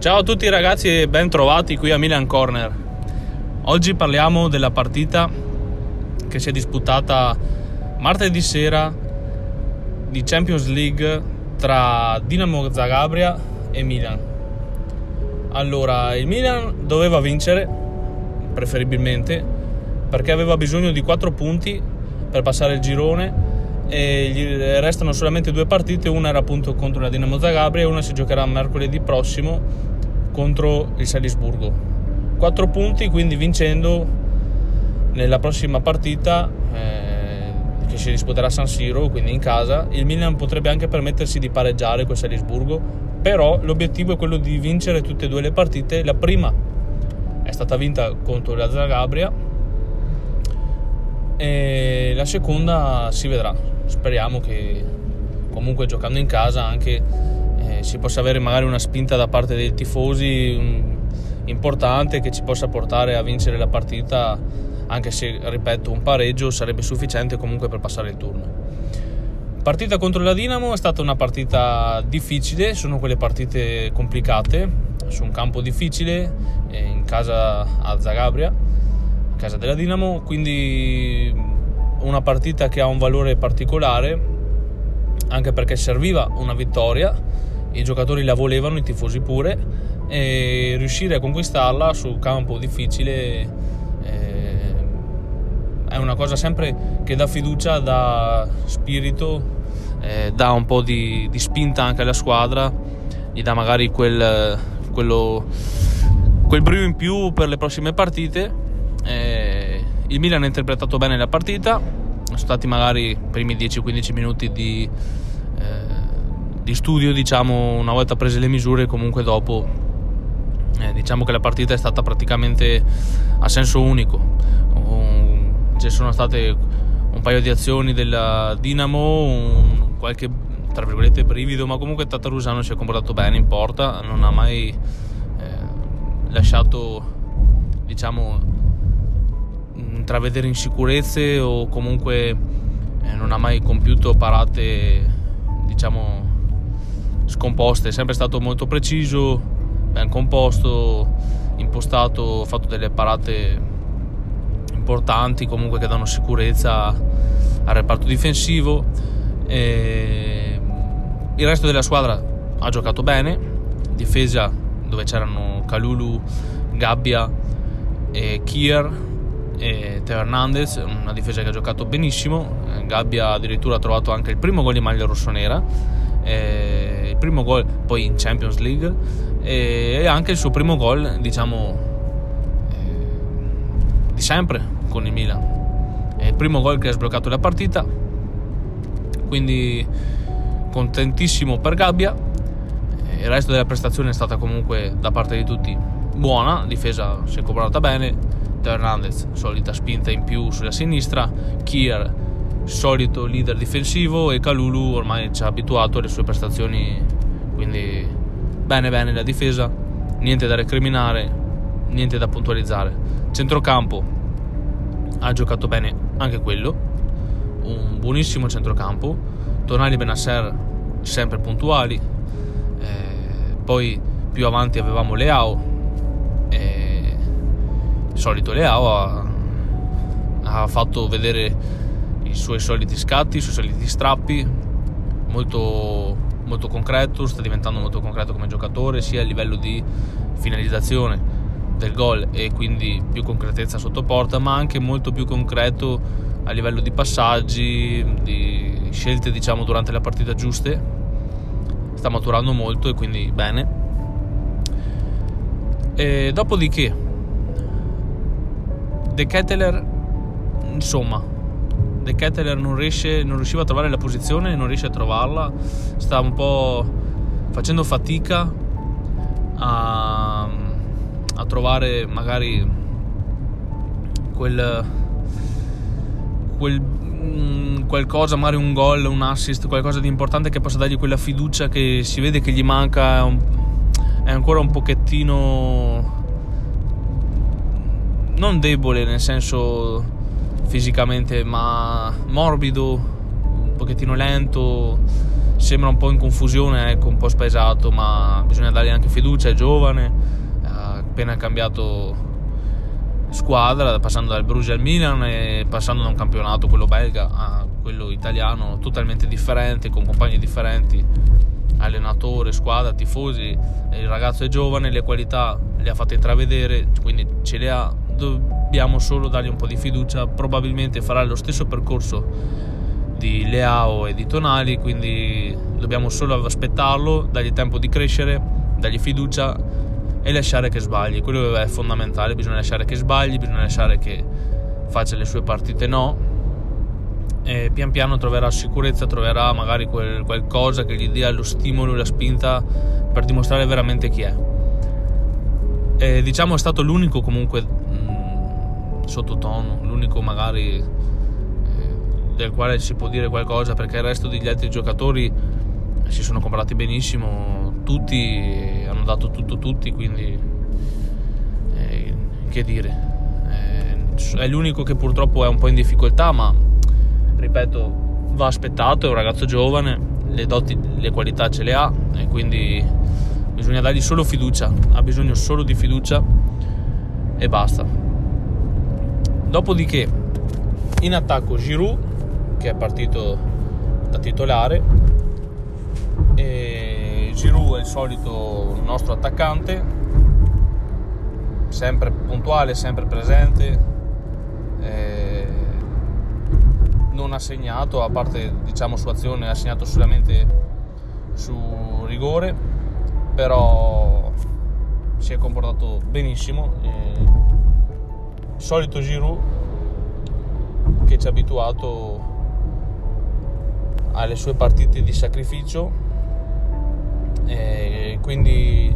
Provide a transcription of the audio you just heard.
Ciao a tutti ragazzi e ben trovati qui a Milan Corner. Oggi parliamo della partita che si è disputata martedì sera di Champions League tra Dinamo Zagabria e Milan. Allora, il Milan doveva vincere, preferibilmente, perché aveva bisogno di 4 punti per passare il girone e gli restano solamente due partite, una era appunto contro la Dinamo Zagabria e una si giocherà mercoledì prossimo contro il Salisburgo. 4 punti, quindi vincendo nella prossima partita eh, che si disputerà a San Siro, quindi in casa, il Milan potrebbe anche permettersi di pareggiare con Salisburgo, però l'obiettivo è quello di vincere tutte e due le partite. La prima è stata vinta contro la Zagabria e la seconda si vedrà. Speriamo che comunque giocando in casa anche eh, si possa avere magari una spinta da parte dei tifosi um, importante che ci possa portare a vincere la partita anche se ripeto un pareggio sarebbe sufficiente comunque per passare il turno. Partita contro la Dinamo è stata una partita difficile sono quelle partite complicate su un campo difficile eh, in casa a Zagabria casa della Dinamo quindi una partita che ha un valore particolare anche perché serviva una vittoria i giocatori la volevano, i tifosi pure, e riuscire a conquistarla su campo difficile eh, è una cosa sempre che dà fiducia, dà spirito, eh, dà un po' di, di, spinta anche alla squadra, gli dà magari quel, quello, quel brio in più per le prossime partite. Eh, il Milan ha interpretato bene la partita, sono stati magari i primi 10-15 minuti di di studio, diciamo, una volta prese le misure, comunque dopo eh, diciamo che la partita è stata praticamente a senso unico. Ci sono state un paio di azioni della Dinamo, un, qualche tra virgolette brivido, ma comunque Tatarusano si è comportato bene in porta, non ha mai eh, lasciato diciamo intravedere insicurezze o comunque eh, non ha mai compiuto parate diciamo scomposte, è sempre stato molto preciso, ben composto, impostato, fatto delle parate importanti comunque che danno sicurezza al reparto difensivo. E il resto della squadra ha giocato bene, difesa dove c'erano Calulu, Gabbia e Kier e Teo Hernandez, una difesa che ha giocato benissimo, Gabbia addirittura ha trovato anche il primo gol di maglia rossonera. Eh, il primo gol poi in Champions League. E anche il suo primo gol diciamo eh, di sempre con il Milan. È il primo gol che ha sbloccato la partita. Quindi contentissimo per Gabbia. Il resto della prestazione è stata comunque da parte di tutti buona. Difesa si è comportata bene Hernandez solita spinta in più sulla sinistra Kier solito leader difensivo e Calulu ormai ci ha abituato alle sue prestazioni, quindi bene bene la difesa, niente da recriminare, niente da puntualizzare. Centrocampo ha giocato bene anche quello, un buonissimo centrocampo, Tonali e Benasser sempre puntuali, eh, poi più avanti avevamo Leao, solito Leao ha, ha fatto vedere i suoi soliti scatti, i suoi soliti strappi, molto, molto concreto, sta diventando molto concreto come giocatore sia a livello di finalizzazione del gol e quindi più concretezza sotto porta, ma anche molto più concreto a livello di passaggi, di scelte diciamo durante la partita giuste. Sta maturando molto e quindi bene. E dopodiché De Ketteler insomma De Ketteler non, riesce, non riusciva a trovare la posizione, non riesce a trovarla, sta un po' facendo fatica a, a trovare magari quel, quel mm, qualcosa, magari un gol, un assist, qualcosa di importante che possa dargli quella fiducia che si vede che gli manca, è ancora un pochettino non debole nel senso fisicamente, ma morbido, un pochettino lento, sembra un po' in confusione, ecco, un po' spaesato, ma bisogna dargli anche fiducia, è giovane, ha appena cambiato squadra, passando dal Bruges al Milan e passando da un campionato, quello belga, a quello italiano, totalmente differente, con compagni differenti, allenatore, squadra, tifosi. Il ragazzo è giovane, le qualità le ha fatte intravedere, quindi ce le ha. Dobbiamo solo dargli un po' di fiducia, probabilmente farà lo stesso percorso di Leao e di Tonali, quindi dobbiamo solo aspettarlo, dargli tempo di crescere, dargli fiducia e lasciare che sbagli. Quello è fondamentale, bisogna lasciare che sbagli, bisogna lasciare che faccia le sue partite no. E pian piano troverà sicurezza, troverà magari quel, qualcosa che gli dia lo stimolo, la spinta per dimostrare veramente chi è. E diciamo è stato l'unico comunque sottotono, l'unico magari eh, del quale si può dire qualcosa perché il resto degli altri giocatori si sono comportati benissimo, tutti hanno dato tutto tutti, quindi eh, che dire. Eh, è l'unico che purtroppo è un po' in difficoltà, ma ripeto, va aspettato, è un ragazzo giovane, le doti, le qualità ce le ha e quindi bisogna dargli solo fiducia, ha bisogno solo di fiducia e basta. Dopodiché in attacco Giroud che è partito da titolare e Giroud è il solito nostro attaccante, sempre puntuale, sempre presente. Eh, non ha segnato, a parte diciamo su azione, ha segnato solamente su rigore, però si è comportato benissimo. Eh, solito Giroud che ci ha abituato alle sue partite di sacrificio. E quindi